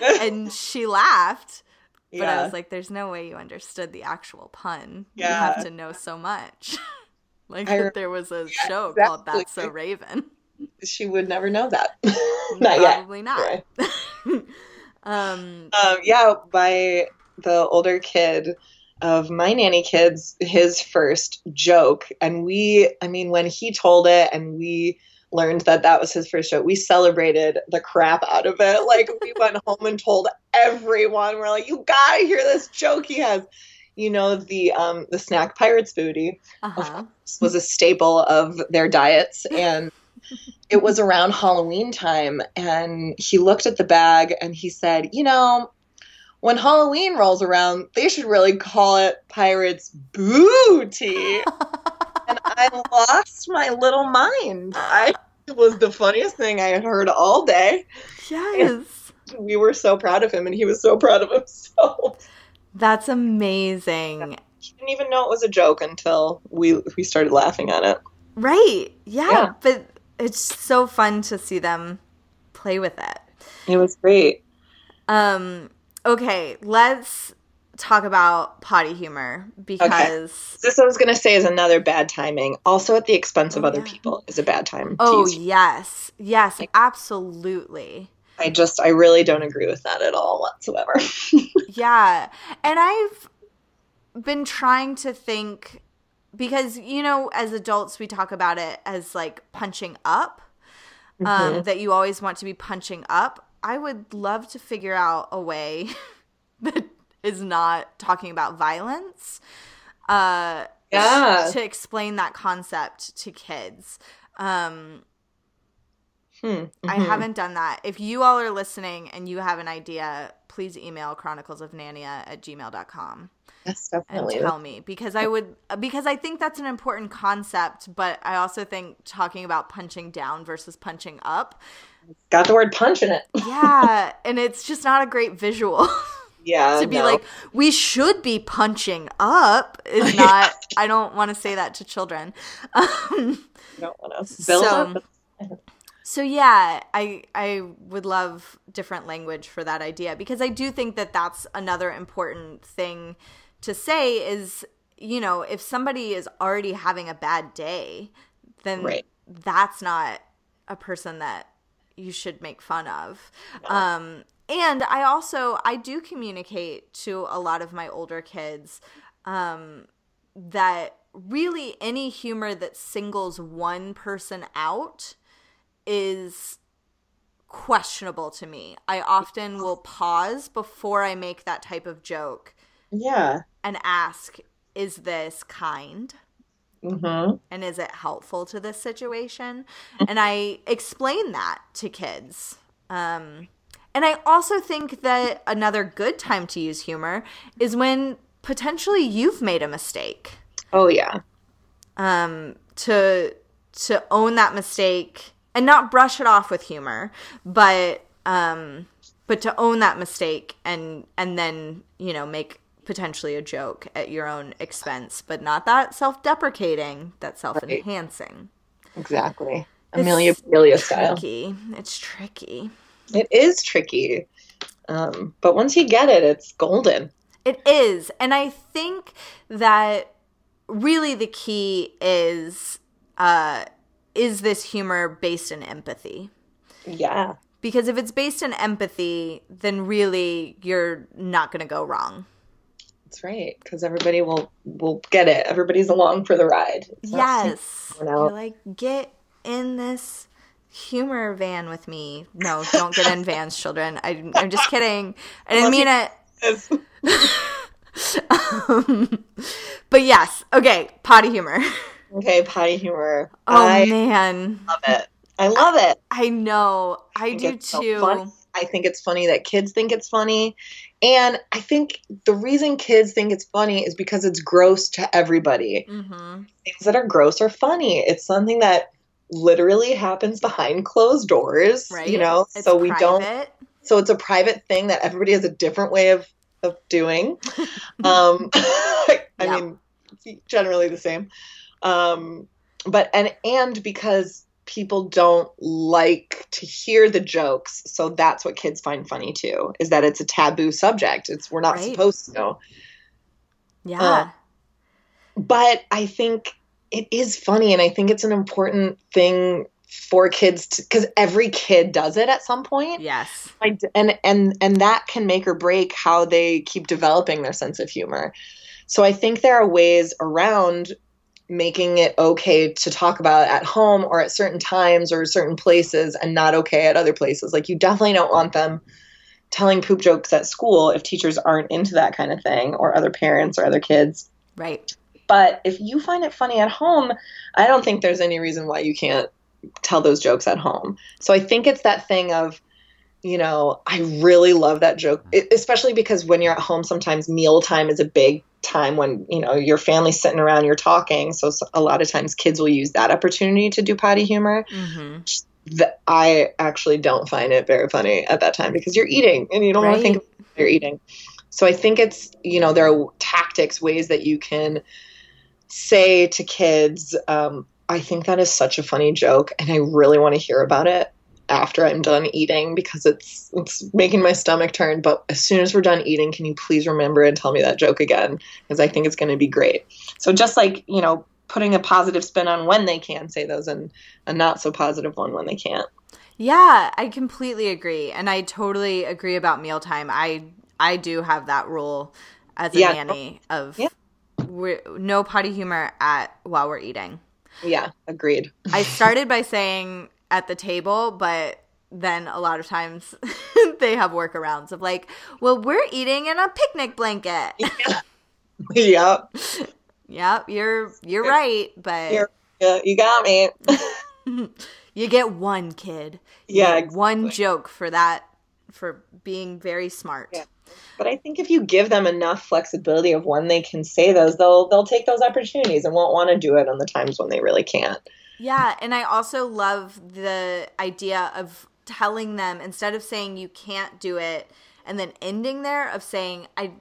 (laughs) and she laughed. But yeah. I was like, "There's no way you understood the actual pun. Yeah. You have to know so much." (laughs) like I, there was a show exactly. called "That's So Raven." She would never know that. (laughs) not Probably yet. not. um, um, yeah, by the older kid of my nanny kids his first joke. And we i mean when he told it and we learned that that was his first joke we celebrated the crap out of it. Like we went (laughs) home and told everyone. We're like you gotta hear this joke he has. You know the um the snack pirates booty uh-huh. was a staple of their diets. (laughs) And it was around halloween time and he looked at the bag and he said you know when Halloween rolls around, they should really call it Pirates Booty. (laughs) and I lost my little mind. I it was the funniest thing I had heard all day. Yes. And we were so proud of him and he was so proud of himself. That's amazing. He didn't even know it was a joke until we we started laughing at it. Right. Yeah, yeah. but it's so fun to see them play with it. It was great. Um Okay, let's talk about potty humor because okay. this I was going to say is another bad timing. Also at the expense of oh, other yeah. people is a bad time. Oh yes, yes, like, absolutely. I just I really don't agree with that at all whatsoever. (laughs) yeah, and I've been trying to think because you know as adults we talk about it as like punching up um, Mhm. that you always want to be punching up. I would love to figure out a way (laughs) that is not talking about violence. Uh, Yeah. to explain that concept to kids. Um, Hmm. I Mhm. haven't done that. If you all are listening and you have an idea, please email chronicles of nania at gmail.com Yes, and definitely. tell me because I would because I think that's an important concept, but I also think talking about punching down versus punching up. Got the word punch in it. (laughs) Yeah, and it's just not a great visual. (laughs) Yeah. to be no. like we should be punching up is (laughs) not I don't want to say that to children. Um don't want to build So- up. So yeah, I I would love different language for that idea because I do think that that's another important thing to say is you know if somebody is already having a bad day, then Right. that's not a person that you should make fun of. Um, and I also I do communicate to a lot of my older kids um, that really any humor that singles one person out is questionable to me. I often will pause before I make that type of joke Yeah. and ask, is this kind? Mm-hmm. And is it helpful to this situation? and I explain that to kids. Um, and I also think that another good time to use humor is when potentially you've made a mistake. Oh yeah. um, to to own that mistake and not brush it off with humor, but um, but to own that mistake and and then you know make potentially a joke at your own expense, but not that self-deprecating, that self-enhancing. Exactly. Amelia Bedelia style. Tricky. It's tricky. It is tricky. Um, but once you get it, it's golden. It is. And I think that really the key is uh is this humor based in empathy? Yeah. Because if it's based in empathy, then really you're not going to go wrong. That's right. Because everybody will will get it. Everybody's along for the ride. It's Yes. You're like, get in this humor van with me. No, don't get in vans, children. I, I'm just kidding. I didn't mean it. (laughs) Um, but yes. Okay. Potty humor. okay, potty humor. Oh, I man. love it. I love it. I know. I, think do so too. funny. I think it's funny that kids think it's funny. And I think the reason kids think it's funny is because it's gross to everybody. hmm Things that are gross are funny. It's something that literally happens behind closed doors, Right. you know? It's so we don't so it's a private thing that everybody has a different way of of doing. (laughs) um (laughs) I Yeah. mean generally the same. Um but and and because people don't like to hear the jokes, so that's what kids find funny too, is that it's a taboo subject. It's we're not Right. supposed to know. Yeah. Uh, But I think it is funny and I think it's an important thing for kids to because every kid does it at some point. yes. I and and and that can make or break how they keep developing their sense of humor. So I think there are ways around making it okay to talk about at home or at certain times or certain places and not okay at other places. Like you definitely don't want them telling poop jokes at school if teachers aren't into that kind of thing or other parents or other kids. Right. But if you find it funny at home, I don't think there's any reason why you can't tell those jokes at home. So I think it's that thing of, you know, I really love that joke, e- especially because when you're at home, sometimes mealtime is a big time when, you know, your family's sitting around, you're talking. So, so a lot of times kids will use that opportunity to do potty humor. hmm That I actually don't find it very funny at that time because you're eating and you don't want to think about what you're eating. So I think it's, you know, there are tactics, ways that you can say to kids, um, I think that is such a funny joke and I really want to hear about it after I'm done eating because it's it's making my stomach turn. But as soon as we're done eating, can you please remember and tell me that joke again? Because I think it's going to be great. So just like, you know, putting a positive spin on when they can say those and a not so positive one when they can't. Yeah, I completely agree, and I totally agree about mealtime. I I do have that rule as a Yeah. nanny of Yeah. no potty humor at while we're eating. Yeah, agreed. I started by saying at the table, but then a lot of times (laughs) they have workarounds of like, well, we're eating in a picnic blanket. yep. (laughs) yep, you're you're right, but You're, yeah, you got me. (laughs) you get one kid. You Yeah, get one joke for that for being very smart. Yeah. But I think if you give them enough flexibility of when they can say those, they'll they'll take those opportunities and won't want to do it on the times when they really can't. Yeah, and I also love the idea of telling them instead of saying you can't do it and then ending there of saying I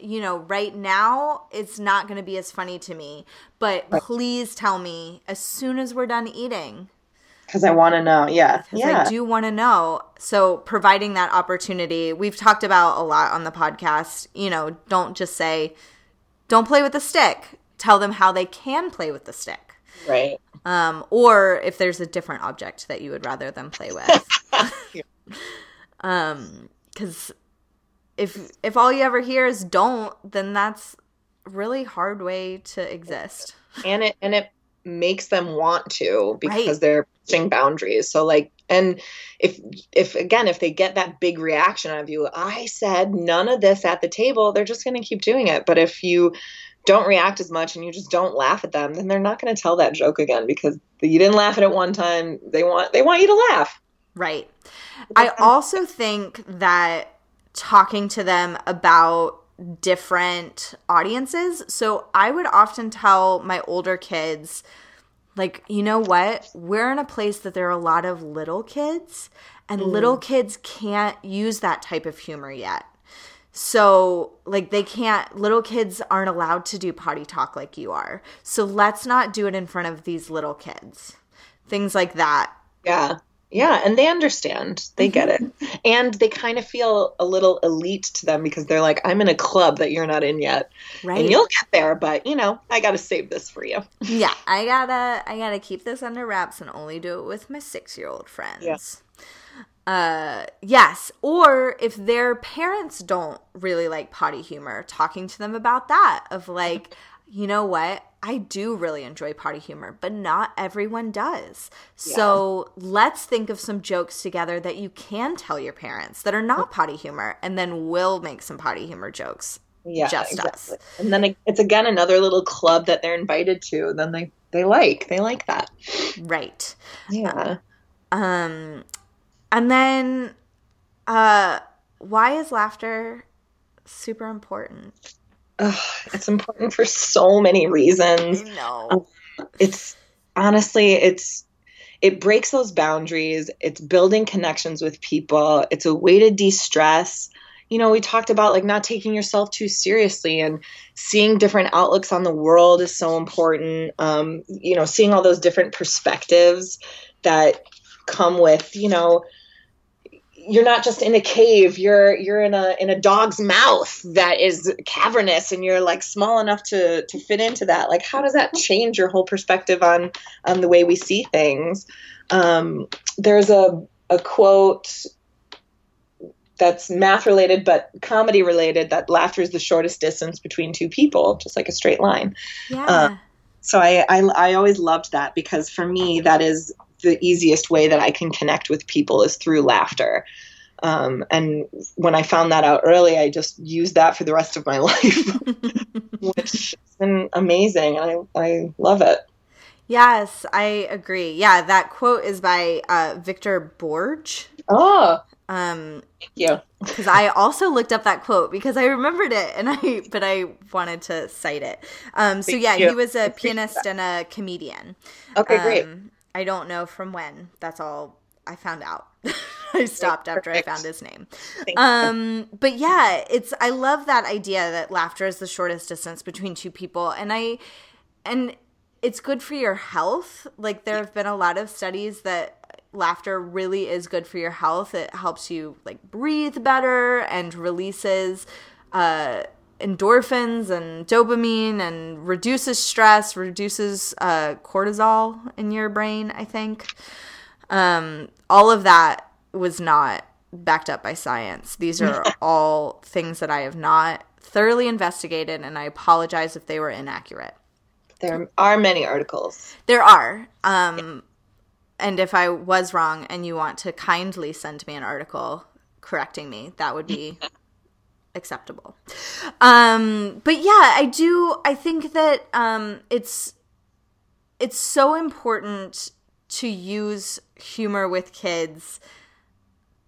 you know, right now it's not going to be as funny to me, but please tell me as soon as we're done eating Because I want to know. Yeah. Yeah. I do want to know. So providing that opportunity, we've talked about a lot on the podcast. You know, don't just say, "Don't play with the stick." Tell them how they can play with the stick, Right. Um, or if there's a different object that you would rather them play (laughs) with. um, because if if all you ever hear is "don't," then that's really hard way to exist. and it and it makes them want to because Right. they're pushing boundaries so like and if if again if they get that big reaction out of you i said none of this at the table they're just going to keep doing it but if you don't react as much and you just don't laugh at them then they're not going to tell that joke again because you didn't laugh at it one time they want they want you to laugh Right. I also think that talking to them about different audiences. So I would often tell my older kids, like, you know what? We're in a place that there are a lot of little kids, and mm. little kids can't use that type of humor yet. So, like, they can't, little kids aren't allowed to do potty talk like you are. So, let's not do it in front of these little kids. Things like that. Yeah. Yeah, and they understand. They get mm-hmm. it. And they kind of feel a little elite to them because they're like, I'm in a club that you're not in yet. Right. And you'll get there, but you know, I got to save this for you. Yeah, I gotta I gotta keep this under wraps and only do it with my six year old friends. Uh yes. Or if their parents don't really like potty humor, talking to them about that of like, you know what? I do really enjoy potty humor, but not everyone does. So let's think of some jokes together that you can tell your parents that are not potty humor, and then we'll make some potty humor jokes. Yeah, Just us. exactly. And then it's again another little club that they're invited to. Then they they like they like that. Right. Yeah. Um, and then, uh, why is laughter super important? Ugh, it's important for so many reasons. No. It's honestly it's it breaks those boundaries. It's building connections with people. It's a way to de-stress. You know, we talked about like not taking yourself too seriously and seeing different outlooks on the world is so important. Um, you know, seeing all those different perspectives that come with, you know, you're not just in a cave you're you're in a in a dog's mouth that is cavernous and you're like small enough to to fit into that. Like how does that change your whole perspective on on the way we see things? Um there's a a quote that's math related but comedy related that laughter is the shortest distance between two people just like a straight line. Yeah. uh, so I, I I always loved that because for me that is the easiest way that I can connect with people is through laughter. Um, and when I found that out early, I just used that for the rest of my (laughs) life, which has been amazing, and I I love it. yes, I agree. Yeah, that quote is by uh, Victor Borge. Oh, Um, thank you. because I also looked up that quote because I remembered it and I but I wanted to cite it. Um, so yeah, he was a pianist and a comedian. Okay, great. Um, I don't know from when. That's all I found out. (laughs) I stopped after I found his name. Um, but yeah, it's I love that idea that laughter is the shortest distance between two people, and I and it's good for your health. Like there have been a lot of studies that laughter really is good for your health. It helps you like breathe better and releases uh endorphins and dopamine and reduces stress, reduces uh cortisol in your brain, I think. Um all of that was not backed up by science. These are (laughs) all things that I have not thoroughly investigated and I apologize if they were inaccurate. There are many articles. There are. Um and if I was wrong and you want to kindly send me an article correcting me, that would be (laughs) acceptable. Um, but yeah, I do. I think that um, it's it's so important to use humor with kids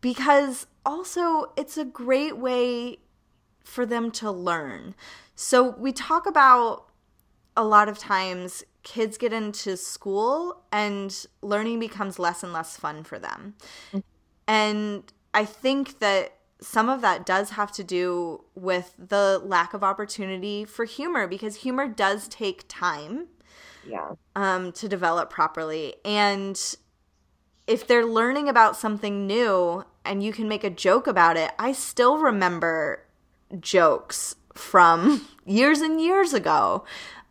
because also it's a great way for them to learn. So we talk about a lot of times kids get into school and learning becomes less and less fun for them. And I think that some of that does have to do with the lack of opportunity for humor because humor does take time Yeah. um, to develop properly. And if they're learning about something new and you can make a joke about it, I still remember jokes from (laughs) years and years ago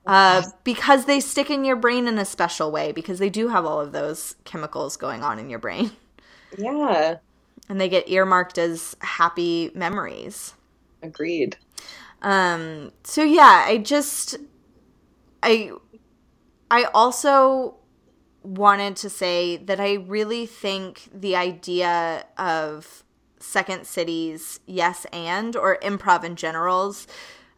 uh, because they stick in your brain in a special way because they do have all of those chemicals going on in your brain Yeah. And they get earmarked as happy memories. Agreed. Um, so yeah, I just I I also wanted to say that I really think the idea of Second City's yes and or improv in general's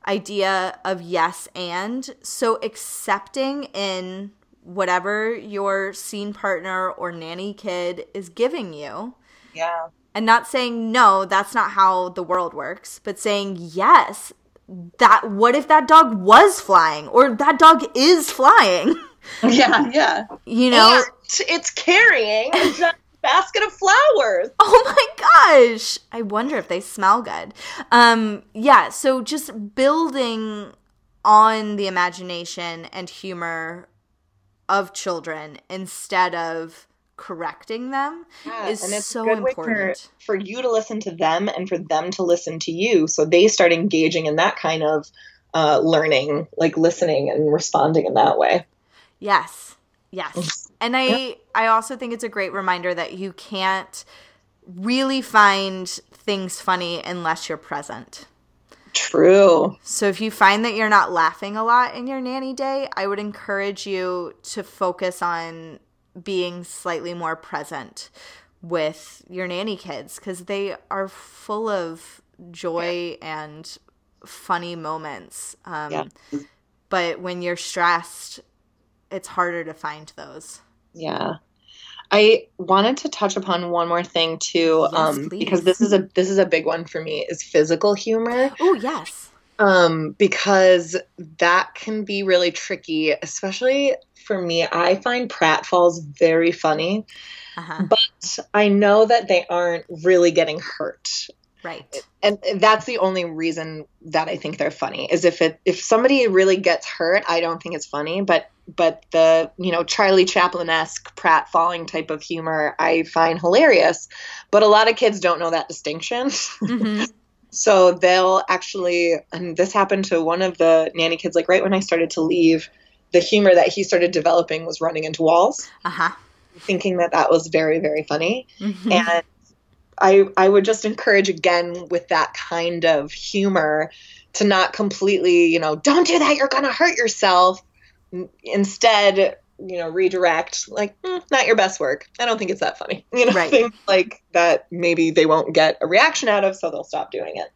idea of yes and so accepting in whatever your scene partner or nanny kid is giving you Yeah. And not saying no that's not how the world works but saying yes that what if that dog was flying or that dog is flying (laughs) Yeah. Yeah. you know And it's carrying a (laughs) basket of flowers. oh my gosh i wonder if they smell good um yeah so just building on the imagination and humor of children instead of correcting them Yeah, is and it's so a good way important For, for you to listen to them and for them to listen to you. So they start engaging in that kind of uh, learning, like listening and responding in that way. Yes. Yes. (laughs) And I I also think it's a great reminder that you can't really find things funny unless you're present. True. So if you find that you're not laughing a lot in your nanny day, I would encourage you to focus on being slightly more present with your nanny kids cuz they are full of joy and funny moments. Um Yeah. but when you're stressed, it's harder to find those. Yeah. I wanted to touch upon one more thing too, Yes, um, because this is a this is a big one for me is physical humor. Oh, yes. Um, because that can be really tricky, especially for me. I find pratfalls very funny, Uh-huh. but I know that they aren't really getting hurt. Right. And that's the only reason that I think they're funny is if it if somebody really gets hurt, I don't think it's funny. But but the you know Charlie Chaplin esque pratfalling type of humor I find hilarious. But a lot of kids don't know that distinction. (laughs) Mhm. So they'll actually, and this happened to one of the nanny kids, like right when I started to leave, the humor that he started developing was running into walls, Uh-huh. thinking that that was very, very funny. Mhm. And I, I would just encourage again with that kind of humor to not completely, you know, don't do that, you're going to hurt yourself. Instead, you know, redirect, like, "Mm, not your best work. I don't think it's that funny. (laughs) You know, Right. things like that maybe they won't get a reaction out of, so they'll stop doing it.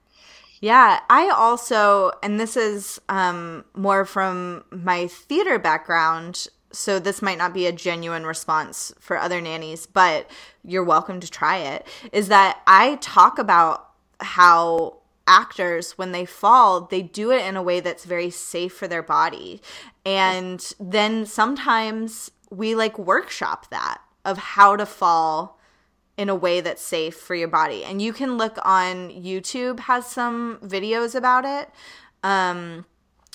Yeah, I also, and this is um, more from my theater background, so this might not be a genuine response for other nannies, but you're welcome to try it. Is that I talk about how actors, when they fall, they do it in a way that's very safe for their body. And then sometimes we like workshop that of how to fall in a way that's safe for your body. And you can look on YouTube has some videos about it. Um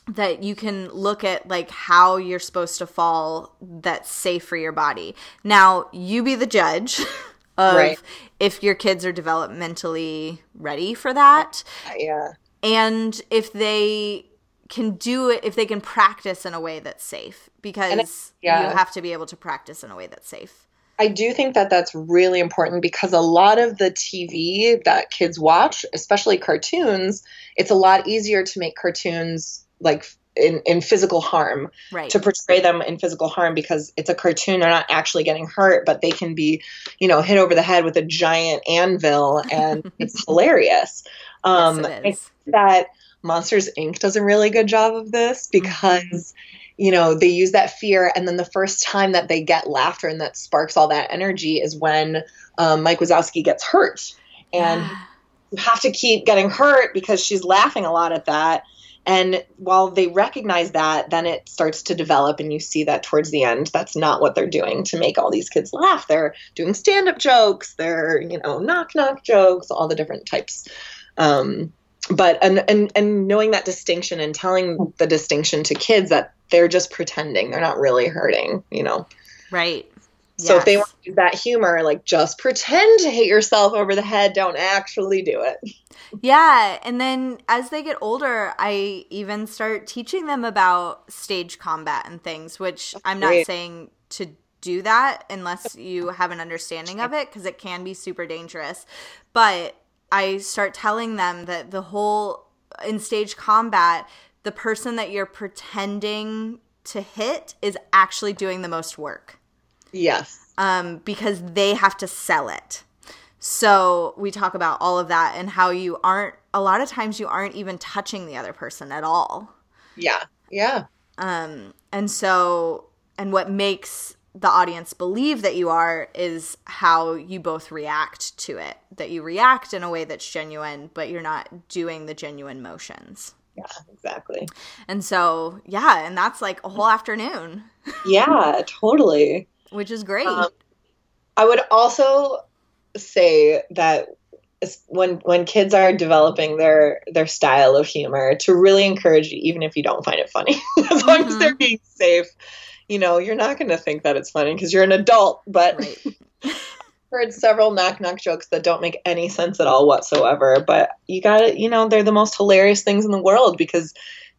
that you can look at like how you're supposed to fall that's safe for your body. Now, you be the judge (laughs) of Right. if your kids are developmentally ready for that Yeah. and if they can do it if they can practice in a way that's safe because yeah. you have to be able to practice in a way that's safe. I do think that that's really important because a lot of the TV that kids watch, especially cartoons, it's a lot easier to make cartoons like in, in physical harm Right. to portray them in physical harm because it's a cartoon they're not actually getting hurt but they can be you know hit over the head with a giant anvil and (laughs) it's hilarious um yes, I it think that monsters inc does a really good job of this because you know they use that fear and then the first time that they get laughter and that sparks all that energy is when um, mike wazowski gets hurt and Yeah. you have to keep getting hurt because she's laughing a lot at that. And while they recognize that, then it starts to develop, and you see that towards the end, that's not what they're doing to make all these kids laugh. They're doing stand up jokes, they're, you know, knock knock jokes, all the different types. Um, but, and, and, and knowing that distinction and telling the distinction to kids that they're just pretending, they're not really hurting, you know. right. So if they want to use that humor, like just pretend to hit yourself over the head, don't actually do it. Yeah, and then as they get older, I even start teaching them about stage combat and things, which I'm not great. saying to do that unless you have an understanding of it because it can be super dangerous. But I start telling them that the whole in stage combat, the person that you're pretending to hit is actually doing the most work Yes. um, because they have to sell it. So we talk about all of that and how you aren't, a lot of times you aren't even touching the other person at all. Yeah. Yeah. Um, and so, and what makes the audience believe that you are is how you both react to it. That you react in a way that's genuine, but you're not doing the genuine motions. Yeah, exactly. And so, yeah, and that's like a whole afternoon, Yeah, totally. Which is great. Um, I would also say that when when kids are developing their their style of humor, to really encourage you, even if you don't find it funny, (laughs) as long as Mhm. they're being safe, you know, you're not going to think that it's funny because you're an adult. But right. (laughs) I've heard several knock knock jokes that don't make any sense at all whatsoever. But you got to, you know, they're the most hilarious things in the world because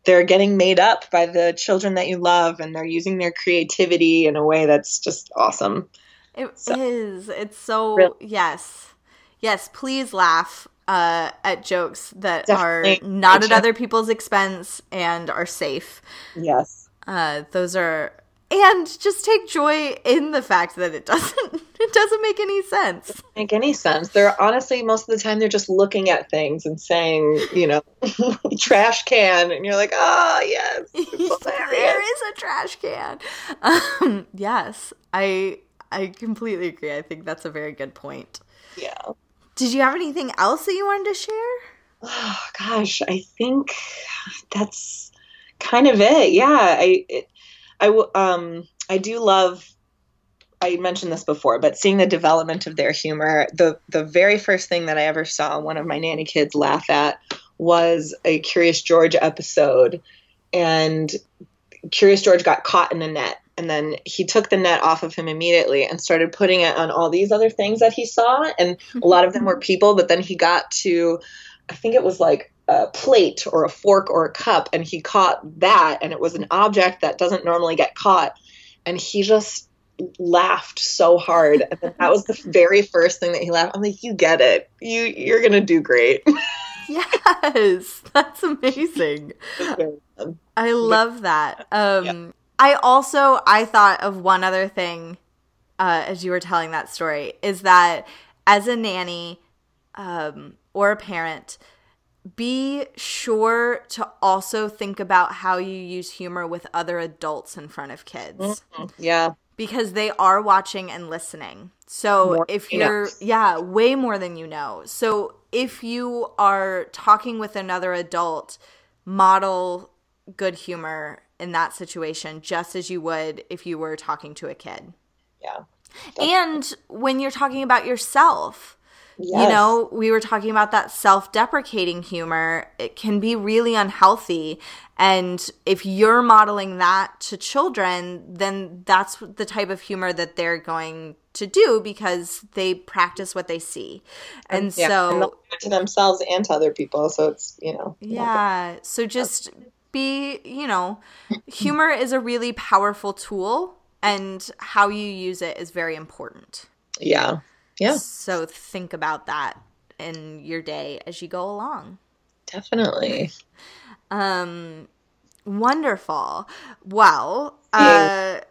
they're getting made up by the children that you love and they're using their creativity in a way that's just awesome. It is. So- It's so Really? yes, yes. Please laugh uh, at jokes that Definitely are not at other people's expense and are safe. Yes. Uh, those are and just take joy in the fact that it doesn't (laughs) it doesn't make any sense. Make any sense. They're honestly most of the time they're just looking at things and saying, you know, (laughs) trash can, and you're like, oh yes, (laughs) there is a trash can. Um, yes, I I completely agree. I think that's a very good point. yeah. Did you have anything else that you wanted to share? Oh gosh, I think that's kind of it. Yeah, I it, I w- um I do love I mentioned this before, but seeing the development of their humor, the the very first thing that I ever saw one of my nanny kids laugh at was a Curious George episode. And Curious George got caught in a net and then he took the net off of him immediately and started putting it on all these other things that he saw. And a lot of them were people but then he got to I think it was like a plate or a fork or a cup, and he caught that, and it was an object that doesn't normally get caught, and he just laughed so hard, and that was the very first thing that he laughed. I'm like, you get it, you you're gonna do great. (laughs) Yes, (laughs) that's amazing. I love that. Um, I also I thought of one other thing uh, as you were telling that story is that as a nanny um, or a parent, be sure to also think about how you use humor with other adults in front of kids yeah, because they are watching and listening. So More if you're, yeah, way more than you know. So if you are talking with another adult, model good humor in that situation just as you would if you were talking to a kid. yeah, And when you're talking about yourself, you know, we were talking about that self deprecating humor. It can be really unhealthy. And if you're modeling that to children, then that's the type of humor that they're going to do because they practice what they see. And yeah. so, and they'll do it to themselves and to other people. So it's you know, yeah. So just be, you know, humor is a really powerful tool, and how you use it is very important. yeah, yeah, So think about that in your day as you go along. definitely. Um Wonderful. Well, uh,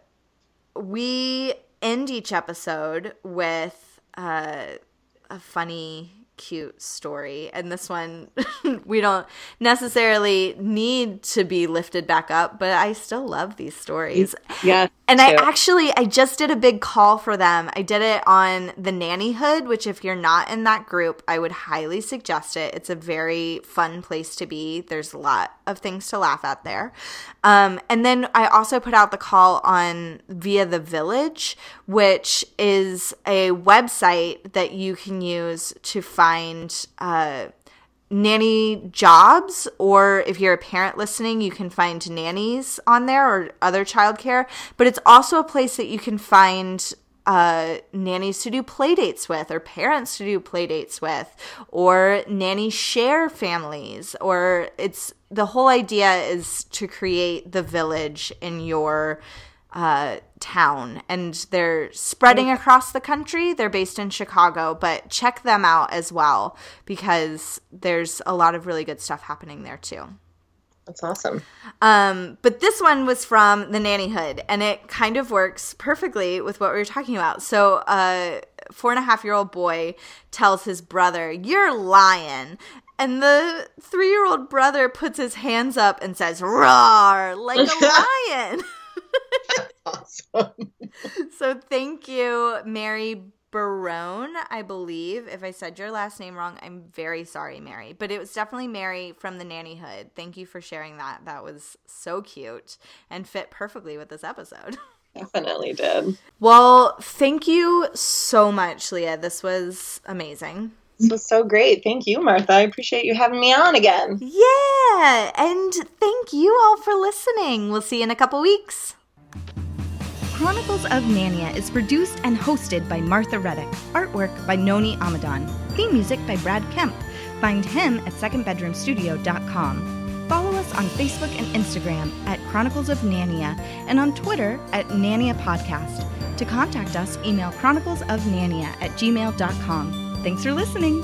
we end each episode with uh, a funny cute story. And this one, (laughs) we don't necessarily need to be lifted back up, but I still love these stories. Yeah. And I actually, I just did a big call for them. I did it on the Nannyhood, which, if you're not in that group, I would highly suggest it. It's a very fun place to be. There's a lot of things to laugh at there. Um, and then I also put out the call on Via the Village, which is a website that you can use to find. Uh, nanny jobs or if you're a parent listening you can find nannies on there or other childcare. But it's also a place that you can find uh, nannies to do play dates with or parents to do play dates with or nanny share families or it's the whole idea is to create the village in your uh, town and they're spreading across the country. They're based in Chicago, but check them out as well because there's a lot of really good stuff happening there too. That's awesome. Um, but this one was from the Nannyhood, and it kind of works perfectly with what we were talking about. So, a uh, four and a half year old boy tells his brother, You're lying. And the three year old brother puts his hands up and says, Roar, like a (laughs) lion. (laughs) (laughs) awesome. so thank you, Mary Barone, I believe. If I said your last name wrong, I'm very sorry, Mary. But it was definitely Mary from the Nannyhood. Thank you for sharing that. That was so cute and fit perfectly with this episode. (laughs) Definitely did. Well, thank you so much, Leah. This was amazing. This was so great. Thank you, Martha. I appreciate you having me on again. Yeah. And thank you all for listening. We'll see you in a couple weeks. Chronicles of Nania is produced and hosted by Martha Reddick. Artwork by Noni Amadan. Theme music by Brad Kemp. Find him at secondbedroomstudio.com. Follow us on Facebook and Instagram at Chronicles of Nania and on Twitter at Nania Podcast. To contact us, email chroniclesofnania at gmail.com. Thanks for listening.